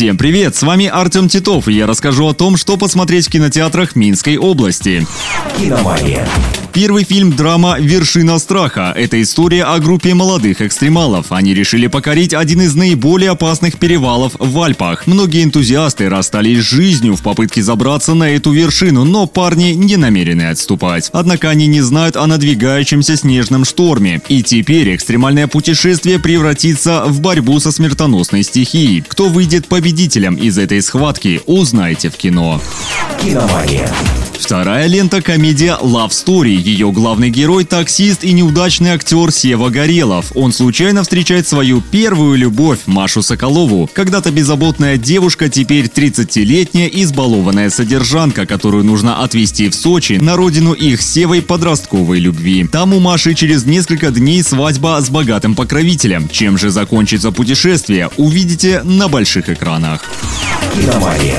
Всем привет, с вами Артем Титов, и я расскажу о том, что посмотреть в кинотеатрах Минской области. «Киномания». Первый фильм драма «Вершина страха». Это история о группе молодых экстремалов. Они решили покорить один из наиболее опасных перевалов в Альпах. Многие энтузиасты расстались с жизнью в попытке забраться на эту вершину, но парни не намерены отступать. Однако они не знают о надвигающемся снежном шторме. И теперь экстремальное путешествие превратится в борьбу со смертоносной стихией. Кто выйдет победителем из этой схватки, узнаете в кино. «Киномания». Вторая лента – комедия Love Story. Ее главный герой – таксист и неудачный актер Сева Горелов. Он случайно встречает свою первую любовь – Машу Соколову. Когда-то беззаботная девушка, теперь 30-летняя избалованная содержанка, которую нужно отвезти в Сочи, на родину их Севой подростковой любви. Там у Маши через несколько дней свадьба с богатым покровителем. Чем же закончится путешествие, увидите на больших экранах. «Киномания».